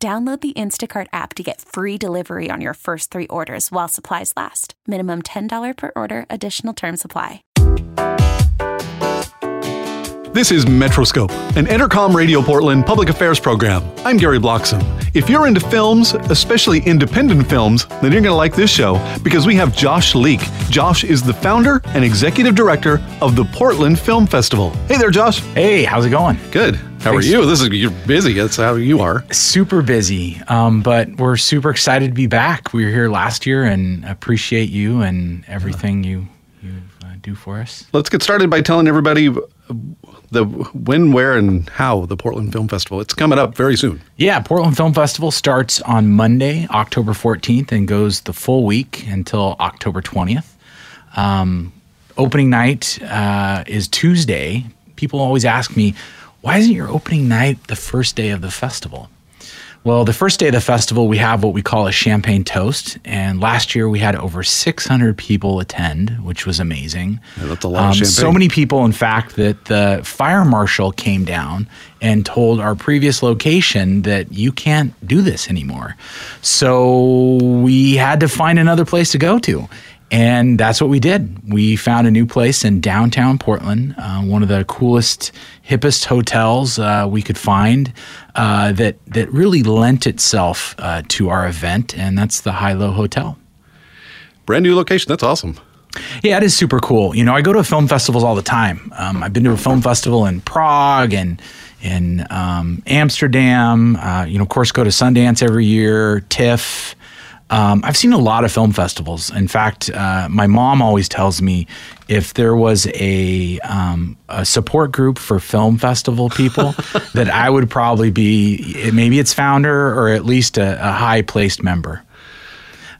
Download the Instacart app to get free delivery on your first three orders while supplies last. Minimum $10 per order, additional term supply. This is Metroscope, an Entercom Radio Portland public affairs program. I'm Gary Bloxam. If you're into films, especially independent films, then you're going to like this show because we have Josh Leake. Josh is the founder and executive director of the Portland Film Festival. Hey there, Josh. Hey, how's it going? Good. How Thanks. are you? This is you're busy. That's how you are. Super busy, um, but we're super excited to be back. We were here last year and appreciate you and everything you you uh, do for us. Let's get started by telling everybody the when, where, and how the Portland Film Festival. It's coming up very soon. Yeah, Portland Film Festival starts on Monday, October 14th, and goes the full week until October 20th. Um, opening night uh, is Tuesday. People always ask me, why isn't your opening night the first day of the festival? Well, the first day of the festival, we have what we call a champagne toast. And last year we had over 600 people attend, which was amazing. Yeah, that's a lot um, of champagne. So many people, in fact, that the fire marshal came down and told our previous location that you can't do this anymore. So we had to find another place to go to. And that's what we did. We found a new place in downtown Portland, uh, one of the coolest, hippest hotels uh, we could find uh, that that really lent itself uh, to our event, and that's the Hi-Lo Hotel. Brand new location. That's awesome. Yeah, it is super cool. You know, I go to film festivals all the time. Um, I've been to a film festival in Prague and in um, Amsterdam. Uh, you know, of course, go to Sundance every year, TIFF. Um, I've seen a lot of film festivals. In fact, uh, my mom always tells me if there was a, um, a support group for film festival people, that I would probably be maybe its founder or at least a, a high placed member.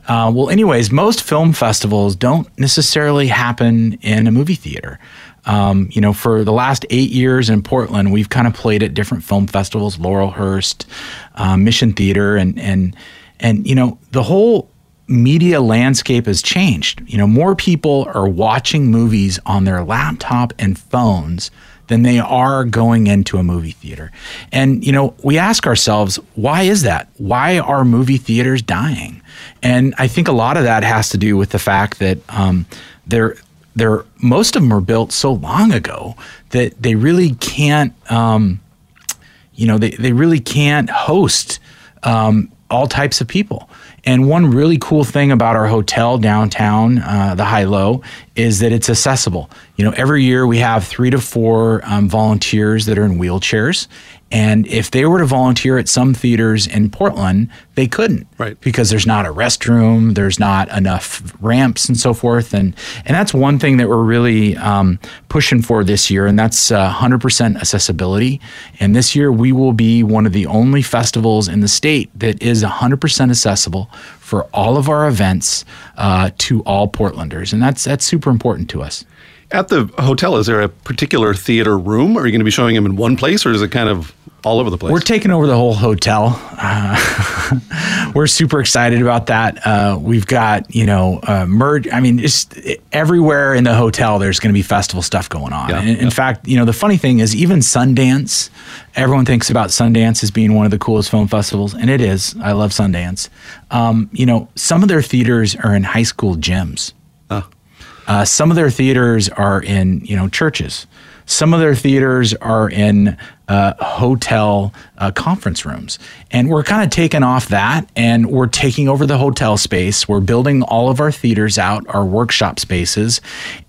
Uh, well, anyways, most film festivals don't necessarily happen in a movie theater. Um, you know, for the last eight years in Portland, we've kind of played at different film festivals, Laurelhurst, uh, Mission Theater, and and and, you know, the whole media landscape has changed. You know, more people are watching movies on their laptop and phones than they are going into a movie theater. And, you know, we ask ourselves, why is that? Why are movie theaters dying? And I think a lot of that has to do with the fact that um, they're, they're, most of them are built so long ago that they really can't, um, you know, they, they really can't host um, all types of people. And one really cool thing about our hotel downtown, uh, the Hi-Lo, is that it's accessible. You know, every year we have three to four um, volunteers that are in wheelchairs, and if they were to volunteer at some theaters in Portland, they couldn't. Right. Because there's not a restroom, there's not enough ramps and so forth. And, and that's one thing that we're really um, pushing for this year, and that's uh, 100% accessibility. And this year we will be one of the only festivals in the state that is 100% accessible for all of our events uh, to all Portlanders. And that's, that's super important to us. At the hotel, is there a particular theater room? Are you going to be showing them in one place, or is it kind of all over the place? We're taking over the whole hotel. Uh, we're super excited about that. Uh, we've got you know uh, merge. I mean, just everywhere in the hotel, there's going to be festival stuff going on. Yeah, in, yeah. in, fact, you know the funny thing is, even Sundance. Everyone thinks about Sundance as being one of the coolest film festivals, and it is. I love Sundance. Um, you know, some of their theaters are in high school gyms. Uh, some of their theaters are in you know churches. Some of their theaters are in uh, hotel uh, conference rooms. And we're kind of taking off that and we're taking over the hotel space. We're building all of our theaters out, our workshop spaces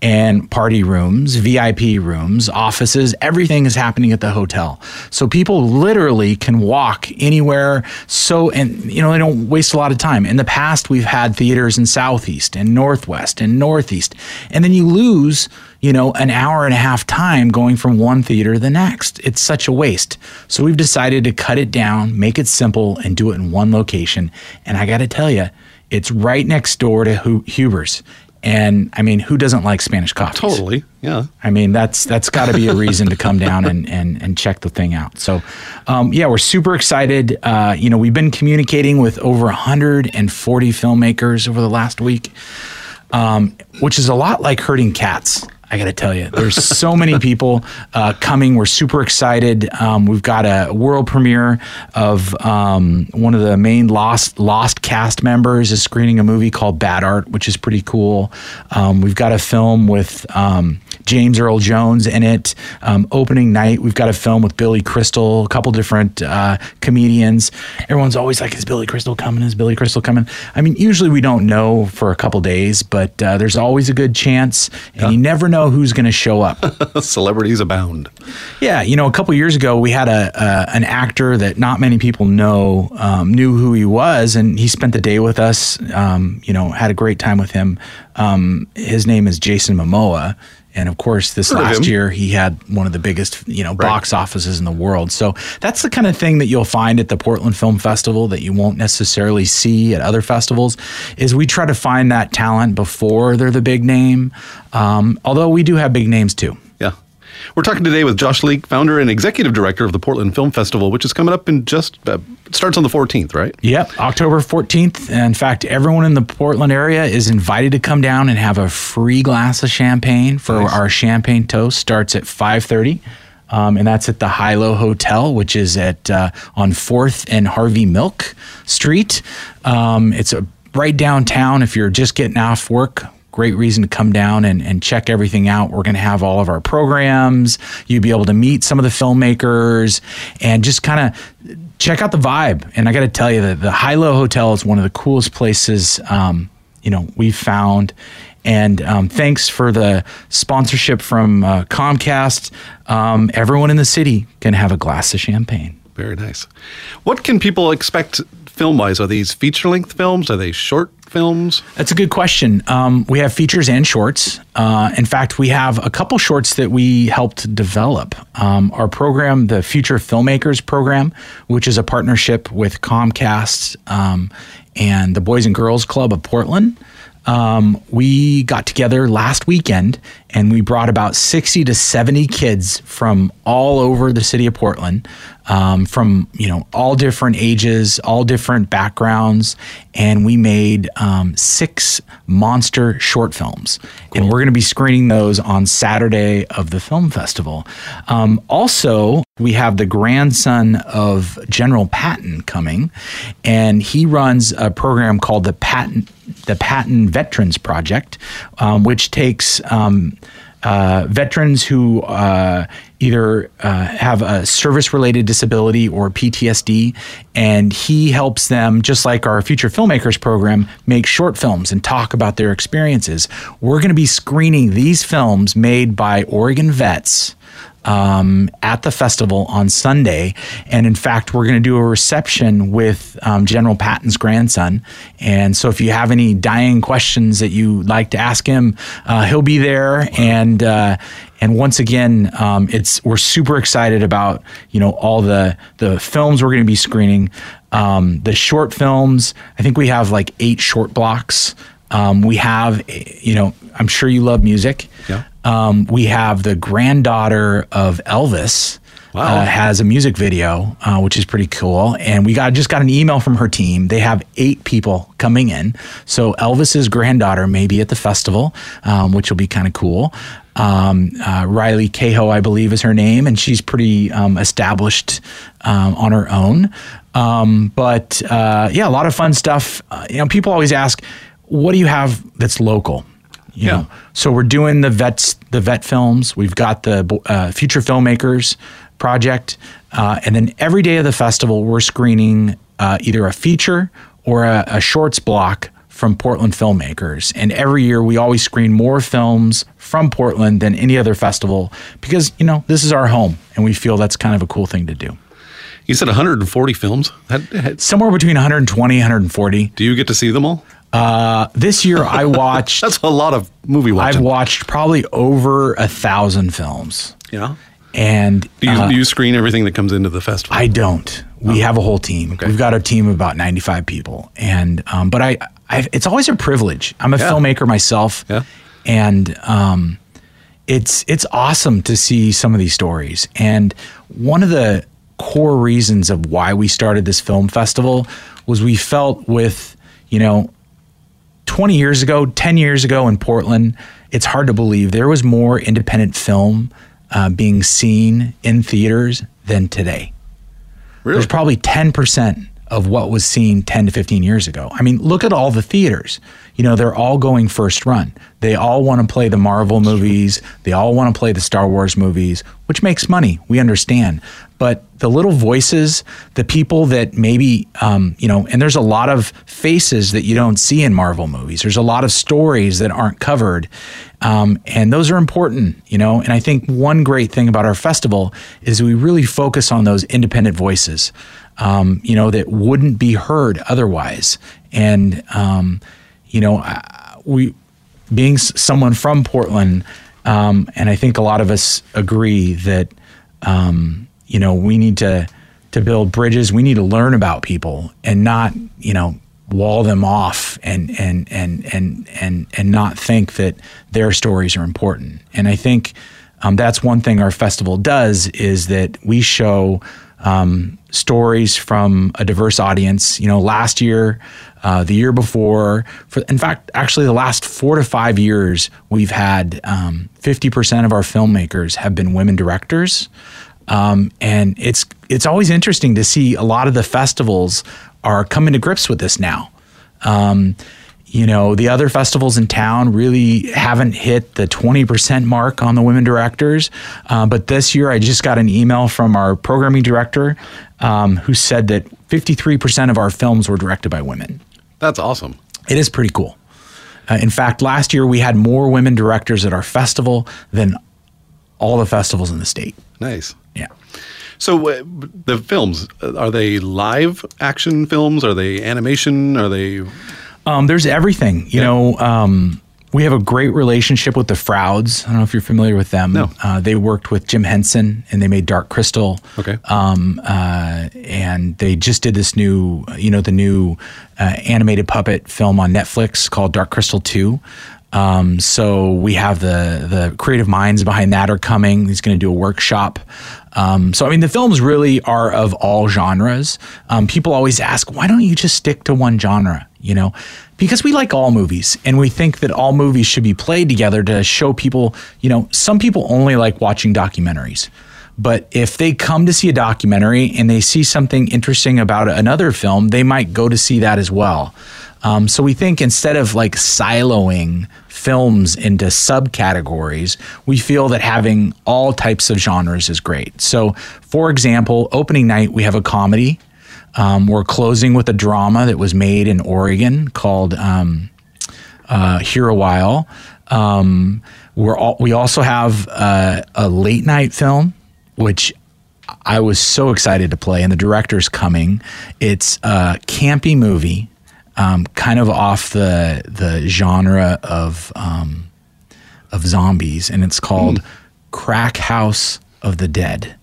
and party rooms, VIP rooms, offices. Everything is happening at the hotel. So people literally can walk anywhere. So, and, you know, they don't waste a lot of time. In the past, we've had theaters in Southeast and Northwest and Northeast. And then you lose you know, an hour and a half time going from one theater to the next. It's such a waste. So we've decided to cut it down, make it simple, and do it in one location. And I got to tell you, it's right next door to Huber's. And I mean, who doesn't like Spanish coffee? Totally, yeah. I mean, that's that's got to be a reason to come down and, and and check the thing out. So, um, yeah, we're super excited. Uh, you know, we've been communicating with over 140 filmmakers over the last week, um, which is a lot like herding cats. I got to tell you, there's so many people uh, coming. We're super excited. Um, we've got a world premiere of um, one of the main Lost Lost cast members is screening a movie called Bad Art, which is pretty cool. Um, we've got a film with um, James Earl Jones in it. Um, opening night, we've got a film with Billy Crystal, a couple different uh, comedians. Everyone's always like, "Is Billy Crystal coming? Is Billy Crystal coming?" I mean, usually we don't know for a couple days, but uh, there's always a good chance, and yeah. you never know who's going to show up. Celebrities abound. Yeah, you know, a couple years ago, we had a, a, an actor that not many people know um, knew who he was, and he spent the day with us. Um, you know, had a great time with him. Um, his name is Jason Momoa and of course, this Heard last year he had one of the biggest, you know, right. box offices in the world. So that's the kind of thing that you'll find at the Portland Film Festival that you won't necessarily see at other festivals. Is we try to find that talent before they're the big name. Um, although we do have big names too. We're talking today with Josh Leake, founder and executive director of the Portland Film Festival, which is coming up in just uh, starts on the 14th, right? Yep, October 14th. In fact, everyone in the Portland area is invited to come down and have a free glass of champagne for nice. our champagne toast. Starts at 5:30. Um, and that's at the Hi-Lo Hotel, which is at uh, on Fourth and Harvey Milk Street. Um, it's a, right downtown. If you're just getting off work, great reason to come down and, and check everything out. We're going to have all of our programs. You'll be able to meet some of the filmmakers and just kind of check out the vibe. And I got to tell you that the Hi-Lo Hotel is one of the coolest places, um, you know, we've found. And um, thanks for the sponsorship from uh, Comcast. Um, everyone in the city can have a glass of champagne. Very nice. What can people expect film wise? Are these feature length films? Are they short films? That's a good question. Um, we have features and shorts. Uh, in fact, we have a couple shorts that we helped develop. Um, our program, the Future Filmmakers Program, which is a partnership with Comcast um, and the Boys and Girls Club of Portland. Um, we got together last weekend and we brought about 60 to 70 kids from all over the city of Portland um, from you know all different ages, all different backgrounds, and we made um, six monster short films, cool. and we're going to be screening those on Saturday of the film festival. Um, also, we have the grandson of General Patton coming, and he runs a program called the Patton the Patton Veterans Project, um, which takes um, uh, veterans who uh, either uh, have a service related disability or PTSD, and he helps them, just like our Future Filmmakers program, make short films and talk about their experiences. We're going to be screening these films made by Oregon vets um, at the festival on Sunday. And in fact, we're going to do a reception with um, General Patton's grandson. And so if you have any dying questions that you'd like to ask him, uh, he'll be there. And, uh, and once again, um, it's we're super excited about you know all the the films we're going to be screening, um, the short films. I think we have like eight short blocks. Um, we have, you know, I'm sure you love music. Yeah. Um, we have the granddaughter of Elvis. Wow. Uh, has a music video, uh, which is pretty cool. And we got just got an email from her team. They have eight people coming in. So Elvis's granddaughter may be at the festival, um, which will be kind of cool. Um, uh, Riley Keough, I believe, is her name, and she's pretty um, established um, on her own. Um, but uh, yeah, a lot of fun stuff. Uh, you know, people always ask, "What do you have that's local?" You yeah. know, so we're doing the vets, the vet films. We've got the uh, future filmmakers project, uh, and then every day of the festival, we're screening uh, either a feature or a, a shorts block from Portland filmmakers. And every year, we always screen more films from Portland than any other festival because you know this is our home, and we feel that's kind of a cool thing to do. You said 140 films? Somewhere between 120 140. Do you get to see them all? Uh, this year I watched. That's a lot of movie watching. I've watched probably over a thousand films, yeah. and Do you, uh, do you screen everything that comes into the festival? I don't. We have a whole team. Okay. We've got a team of about 95 people. And, um, but I, I, it's always a privilege. I'm a Yeah. filmmaker myself. Yeah. And, um, it's, it's awesome to see some of these stories. And one of the core reasons of why we started this film festival was we felt with, you know, 20 years ago, 10 years ago in Portland, it's hard to believe there was more independent film uh, being seen in theaters than today. really? There's probably 10% of what was seen 10 to 15 years ago. I mean, look at all the theaters. You know, they're all going first run. They all want to play the Marvel movies, they all want to play the Star Wars movies, which makes money. We understand. But the little voices, the people that maybe, um, you know, and there's a lot of faces that you don't see in Marvel movies. There's a lot of stories that aren't covered. Um, and those are important, you know. And I think one great thing about our festival is we really focus on those independent voices, um, you know, that wouldn't be heard otherwise. And, um, you know, we, being someone from Portland, um, and I think a lot of us agree that, um, you know, we need to to build bridges. We need to learn about people and not, you know, wall them off and and and and and and not think that their stories are important. And I think um, that's one thing our festival does is that we show um, stories from a diverse audience. You know, last year, uh, the year before, for in fact, actually the last four to five years, we've had um, fifty percent of our filmmakers have been women directors. Um, and it's it's always interesting to see a lot of the festivals are coming to grips with this now. Um, you know, the other festivals in town really haven't hit the 20% mark on the women directors. Uh, but this year, I just got an email from our programming director um, who said that 53% of our films were directed by women. That's awesome. It is pretty cool. Uh, in fact, last year we had more women directors at our festival than all the festivals in the state. Nice. Yeah. So uh, the films uh, are they live action films? Are they animation? Are they? Um, there's everything. You know, um, we have a great relationship with the Frouds. I don't know if you're familiar with them. No. Uh, they worked with Jim Henson and they made Dark Crystal. Okay. Um, uh, and they just did this new, you know, the new uh, animated puppet film on Netflix called Dark Crystal 2. Um, so we have the the creative minds behind that are coming. He's going to do a workshop. Um, so I mean, the films really are of all genres. Um, people always ask, why don't you just stick to one genre? You know, because we like all movies, and we think that all movies should be played together to show people. You know, some people only like watching documentaries. But if they come to see a documentary and they see something interesting about another film, they might go to see that as well. Um, so we think instead of like siloing films into subcategories, we feel that having all types of genres is great. So, for example, opening night, we have a comedy. Um, we're closing with a drama that was made in Oregon called um, uh, Here a While. Um, we're all, we also have uh, a late night film, which I was so excited to play, and the director's coming. It's a campy movie, um, kind of off the the genre of um, of zombies, and it's called Crack House of the Dead.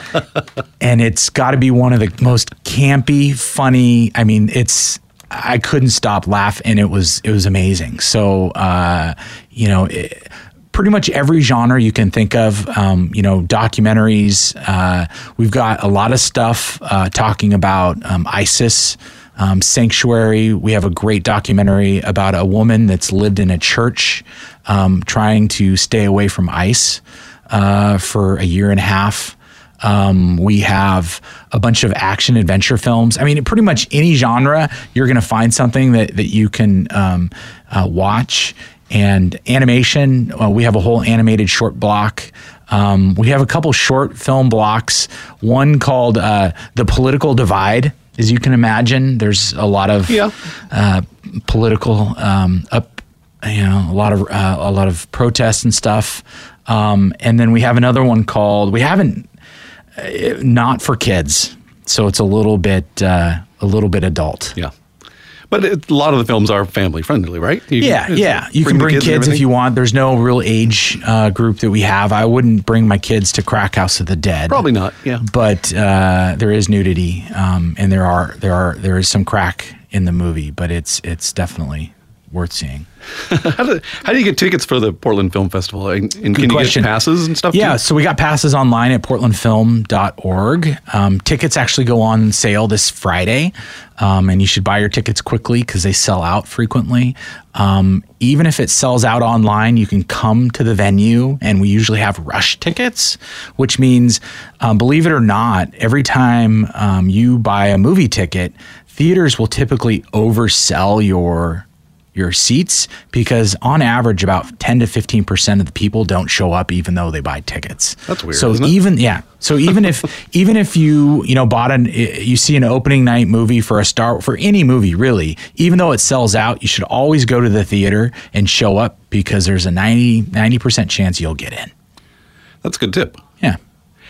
and it's got to be one of the most campy, funny. I mean, it's I couldn't stop laughing, and it was it was amazing. So, uh, you know. It, Pretty much every genre you can think of, um, you know, documentaries. Uh, we've got a lot of stuff uh, talking about um, ISIS, um, Sanctuary. We have a great documentary about a woman that's lived in a church um, trying to stay away from ICE uh, for a year and a half. Um, we have a bunch of action adventure films. I mean, pretty much any genre, you're going to find something that, that you can um, uh, watch. And animation, uh, we have a whole animated short block. Um, we have a couple short film blocks. One called uh, The Political Divide. As you can imagine, there's a lot of Yeah. uh, political um, up, you know, a lot of uh, a lot of protests and stuff. Um, and then we have another one called we haven't uh, not for kids, so it's a little bit uh, a little bit adult. Yeah. But it, a lot of the films are family friendly, right? You, Yeah, yeah. You can bring kids, and if you want. There's no real age uh, group that we have. I wouldn't bring my kids to Crack House of the Dead. Probably not. Yeah. But uh, there is nudity, um, and there are there are there is some crack in the movie, but it's it's definitely worth seeing. how, do, how do you get tickets for the Portland Film Festival? And, and can you question. get passes and stuff? Yeah, too? so we got passes online at portlandfilm.org. Um, tickets actually go on sale this Friday, um, and you should buy your tickets quickly because they sell out frequently. Um, even if it sells out online, you can come to the venue, and we usually have rush tickets, which means, um, believe it or not, every time um, you buy a movie ticket, theaters will typically oversell your your seats because on average about 10 to 15% of the people don't show up even though they buy tickets. That's weird, So even yeah, so even if even if you, you know, bought an you see an opening night movie for a star for any movie really, even though it sells out, you should always go to the theater and show up because there's a 90 90% chance you'll get in. That's a good tip. Yeah.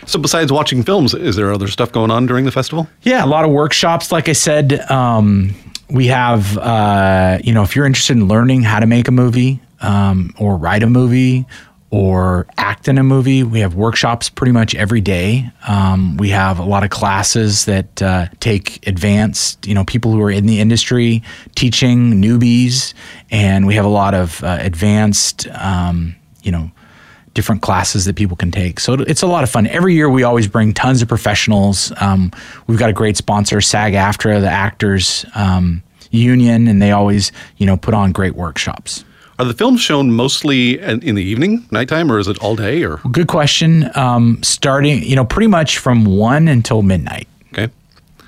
So besides watching films, is there other stuff going on during the festival? Yeah, a lot of workshops. Like I said, um, we have, uh, you know, if you're interested in learning how to make a movie um, or write a movie or act in a movie, we have workshops pretty much every day. Um, we have a lot of classes that uh, take advanced, you know, people who are in the industry teaching newbies, and we have a lot of uh, advanced, um, you know, different classes that people can take. So it's a lot of fun. Every year we always bring tons of professionals. Um, we've got a great sponsor, SAG AFTRA, the Actors um, Union, and they always, you know, put on great workshops. Are the films shown mostly in in the evening, nighttime, or is it all day? Or Good question. Um, starting, you know, pretty much from one until midnight. okay,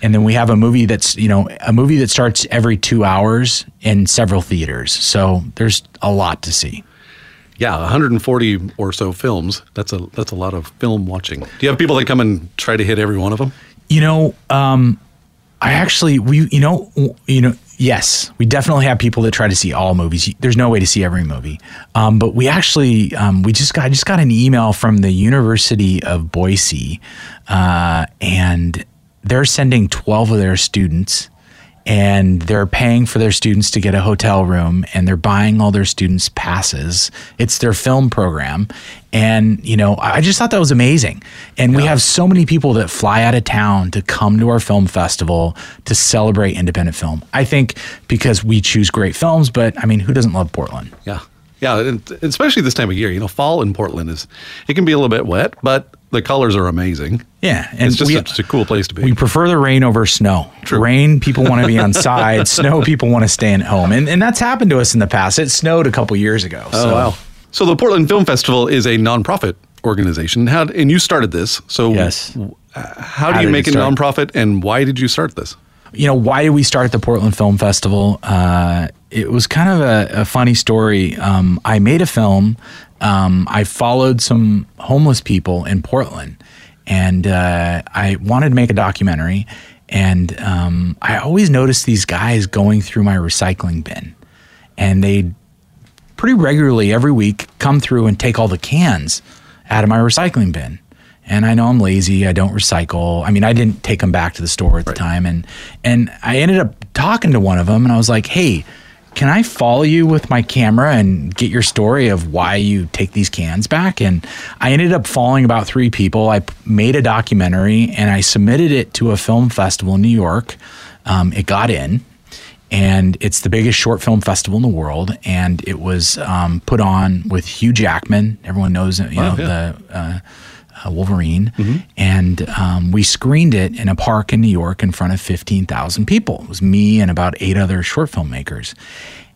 And then we have a movie that's, you know, a movie that starts every two hours in several theaters. So there's a lot to see. Yeah, 140 or so films. That's a that's a lot of film watching. Do you have people that come and try to hit every one of them? You know, um, I actually we you know you know yes we definitely have people that try to see all movies. There's no way to see every movie, um, but we actually um, we just got I just got an email from the University of Boise, uh, and they're sending 12 of their students. And they're paying for their students to get a hotel room, and they're buying all their students passes. It's their film program, and you know I just thought that was amazing. And we have so many people that fly out of town to come to our film festival to celebrate independent film. I think because we choose great films, but I mean, who doesn't love Portland? Yeah, yeah, and especially this time of year. You know, fall in Portland is it can be a little bit wet, but the colors are amazing. Yeah, and It's just we- a, it's a cool place to be. We prefer the rain over snow. True. Rain, people want to be on side. snow, people want to stay at home, and and that's happened to us in the past. It snowed a couple years ago. Oh so. wow! So the Portland Film Festival is a nonprofit organization. How and you started this? So Yes. How do How you make it nonprofit, and why did you start this? you know, why did we start the Portland Film Festival? Uh, it was kind of a, a funny story. Um, I made a film. Um, I followed some homeless people in Portland, and uh, I wanted to make a documentary. And um, I always noticed these guys going through my recycling bin, and they pretty regularly every week come through and take all the cans out of my recycling bin. And I know I'm lazy. I don't recycle. I mean, I didn't take them back to the store at the time. And and I ended up talking to one of them, and I was like, "Hey, can I follow you with my camera and get your story of why you take these cans back?" And I ended up following about three people. I made a documentary and I submitted it to a film festival in New York. Um, it got in and it's the biggest short film festival in the world. And it was um, put on with Hugh Jackman. Everyone knows, you know, yeah. the uh, uh, Wolverine. And um, we screened it in a park in New York in front of 15,000 people. It was me and about eight other short filmmakers.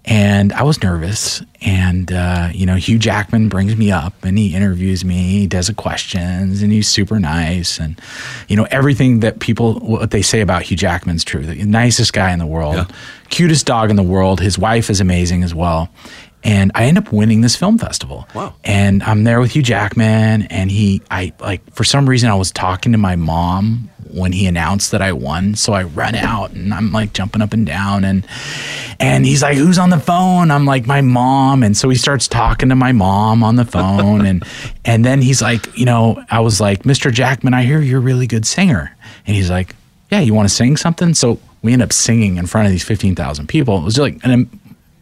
And I was nervous. And, uh, you know, Hugh Jackman brings me up and he interviews me. He does the questions and he's super nice. And, you know, everything that people, what they say about Hugh Jackman's true. The nicest guy in the world, Yeah. cutest dog in the world. His wife is amazing as well. And I end up winning this film festival. Wow. And I'm there with Hugh Jackman. And he, I like, for some reason, I was talking to my mom when he announced that I won. So I run out and I'm like jumping up and down. And, and he's like, who's on the phone? I'm like, my mom. And so he starts talking to my mom on the phone. and, and then he's like, you know, I was like, Mr. Jackman, I hear you're a really good singer. And he's like, yeah, you want to sing something? So We end up singing in front of these 15,000 people. It was like, and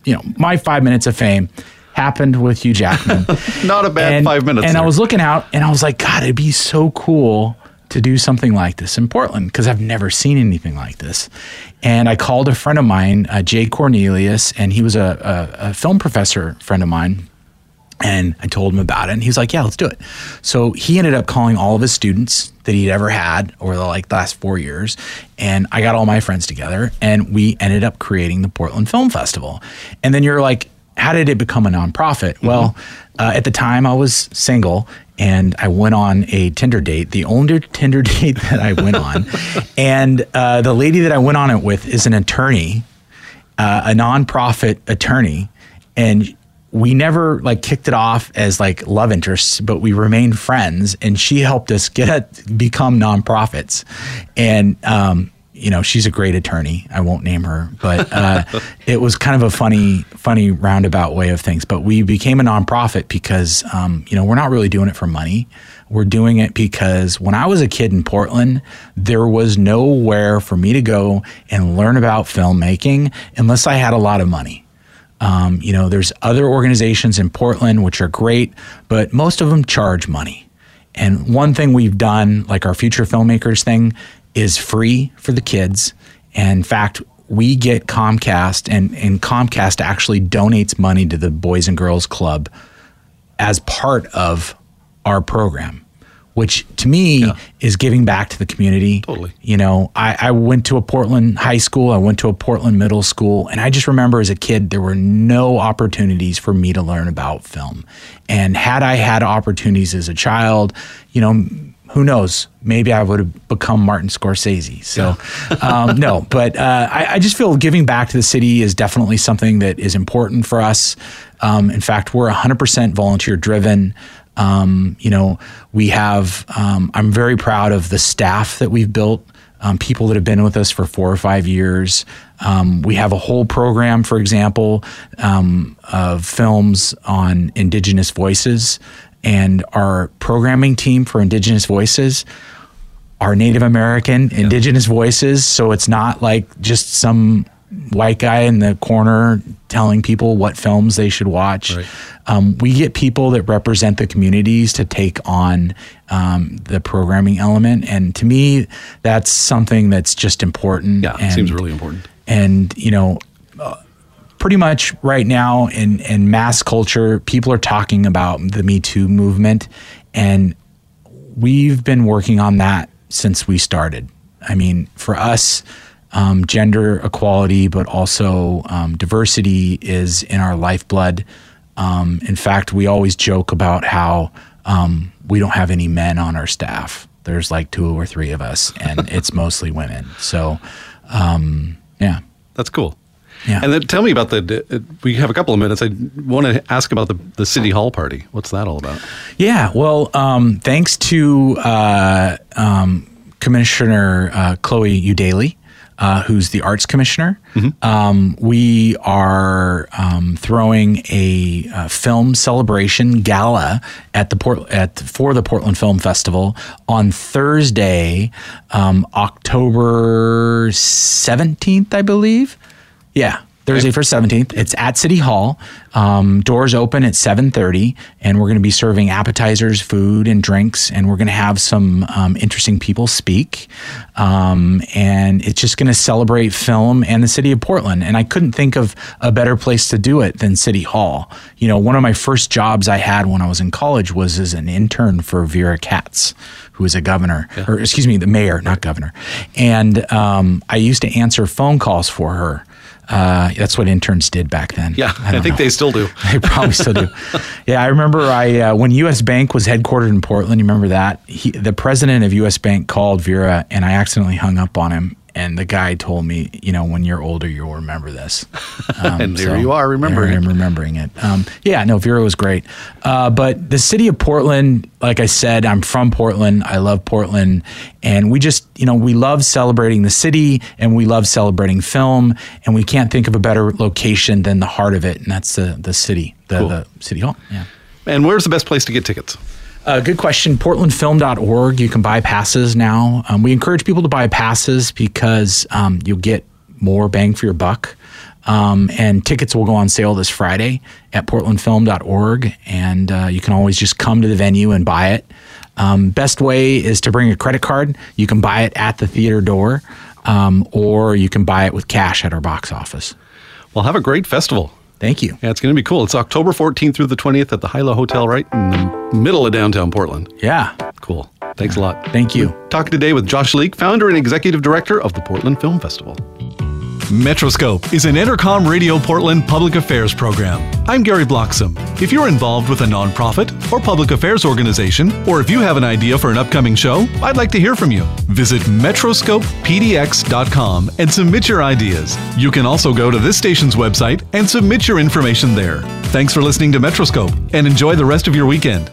you know, my five minutes of fame happened with Hugh Jackman. Not a bad and, five minutes. And there. I was looking out and I was like, God, it'd be so cool to do something like this in Portland because I've never seen anything like this. And I called a friend of mine, uh, Jay Cornelius, and he was a, a, a film professor friend of mine. And I told him about it, and he was like, "Yeah, let's do it." So he ended up calling all of his students that he'd ever had over the like the last four years, and I got all my friends together, and we ended up creating the Portland Film Festival. And then you're like, "How did it become a nonprofit?" Mm-hmm. Well, uh, at the time I was single, and I went on a Tinder date, the only Tinder date that I went on, and uh, the lady that I went on it with is an attorney, uh, a nonprofit attorney, and we never like kicked it off as like love interests, but we remained friends. And she helped us get become nonprofits. And um, you know, she's a great attorney. I won't name her, but uh, it was kind of a funny, funny roundabout way of things. But we became a nonprofit because um, you know we're not really doing it for money. We're doing it because when I was a kid in Portland, there was nowhere for me to go and learn about filmmaking unless I had a lot of money. Um, you know, there's other organizations in Portland which are great, but most of them charge money. And one thing we've done, like our Future Filmmakers thing, is free for the kids. And in fact, we get Comcast, and, and Comcast actually donates money to the Boys and Girls Club as part of our program which to me yeah. is giving back to the community. Totally. You know, I, I, went to a Portland high school, I went to a Portland middle school, and I just remember as a kid, there were no opportunities for me to learn about film. And had I had opportunities as a child, you know, who knows? Maybe I would have become Martin Scorsese. So, um, no, but uh, I, I, just feel giving back to the city is definitely something that is important for us. Um, in fact, we're 100% volunteer driven. Um, you know, we have, um, I'm very proud of the staff that we've built, um, people that have been with us for four or five years. Um, we have a whole program, for example, um, of films on Indigenous voices. And our programming team for Indigenous voices are Native American, Indigenous voices. So it's not like just some white guy in the corner telling people what films they should watch. Right. Um, we get people that represent the communities to take on um, the programming element, and to me, that's something that's just important. Yeah, and, seems really important. And you know. Uh, pretty much right now in, in mass culture, people are talking about the Me Too movement, and we've been working on that since we started. I mean, for us, um, gender equality, but also um, diversity is in our lifeblood. Um, in fact, we always joke about how um, we don't have any men on our staff. There's like two or three of us, and it's mostly women. So, um, yeah. That's cool. Yeah. And then tell me about the. We have a couple of minutes. I want to ask about the the city hall party. What's that all about? Yeah. Well, um, thanks to uh, um, Commissioner uh, Chloe Eudaly, uh, who's the arts commissioner. Mm-hmm. Um, we are um, throwing a, a, film celebration gala at the Port at for the Portland Film Festival on Thursday, um, October seventeenth, I believe. Yeah, Thursday for 17th. It's at City Hall. Um, doors open at 7:30, and we're going to be serving appetizers, food, and drinks, and we're going to have some um, interesting people speak. Um, and it's just going to celebrate film and the city of Portland. And I couldn't think of a better place to do it than City Hall. You know, one of my first jobs I had when I was in college was as an intern for Vera Katz who was a governor, yeah. or excuse me, the mayor, not governor. And um, I used to answer phone calls for her. Uh, that's what interns did back then. Yeah, I, I think know. they still do. they probably still do. Yeah, I remember I uh, when U.S. Bank was headquartered in Portland. You remember that? He, the president of U.S. Bank called Vera, and I accidentally hung up on him and the guy told me, you know, when you're older, you'll remember this. Um, and there so you are remembering I'm remembering it. Um, yeah, no, Vera was great. Uh, but the city of Portland, like I said, I'm from Portland. I love Portland. And we just, you know, we love celebrating the city and we love celebrating film. And we can't think of a better location than the heart of it. And that's the, the city, the, cool. the city hall. Yeah. And where's the best place to get tickets? Uh, good question. PortlandFilm.org. You can buy passes now. Um, we encourage people to buy passes because um, you'll get more bang for your buck. Um, and tickets will go on sale this Friday at portlandfilm.org. And uh, you can always just come to the venue and buy it. Um, best way is to bring a credit card. You can buy it at the theater door, um, or you can buy it with cash at our box office. Well, have a great festival. Thank you. Yeah, it's going to be cool. It's October 14th through the 20th at the Hi-Lo Hotel, right in the middle of downtown Portland. Yeah. Cool. Thanks a lot. Thank you. Talking today with Josh Leake, founder and executive director of the Portland Film Festival. Metroscope is an Entercom Radio Portland public affairs program. I'm Gary Bloxam. If you're involved with a nonprofit or public affairs organization, or if you have an idea for an upcoming show, I'd like to hear from you. Visit metroscopepdx.com and submit your ideas. You can also go to this station's website and submit your information there. Thanks for listening to Metroscope and enjoy the rest of your weekend.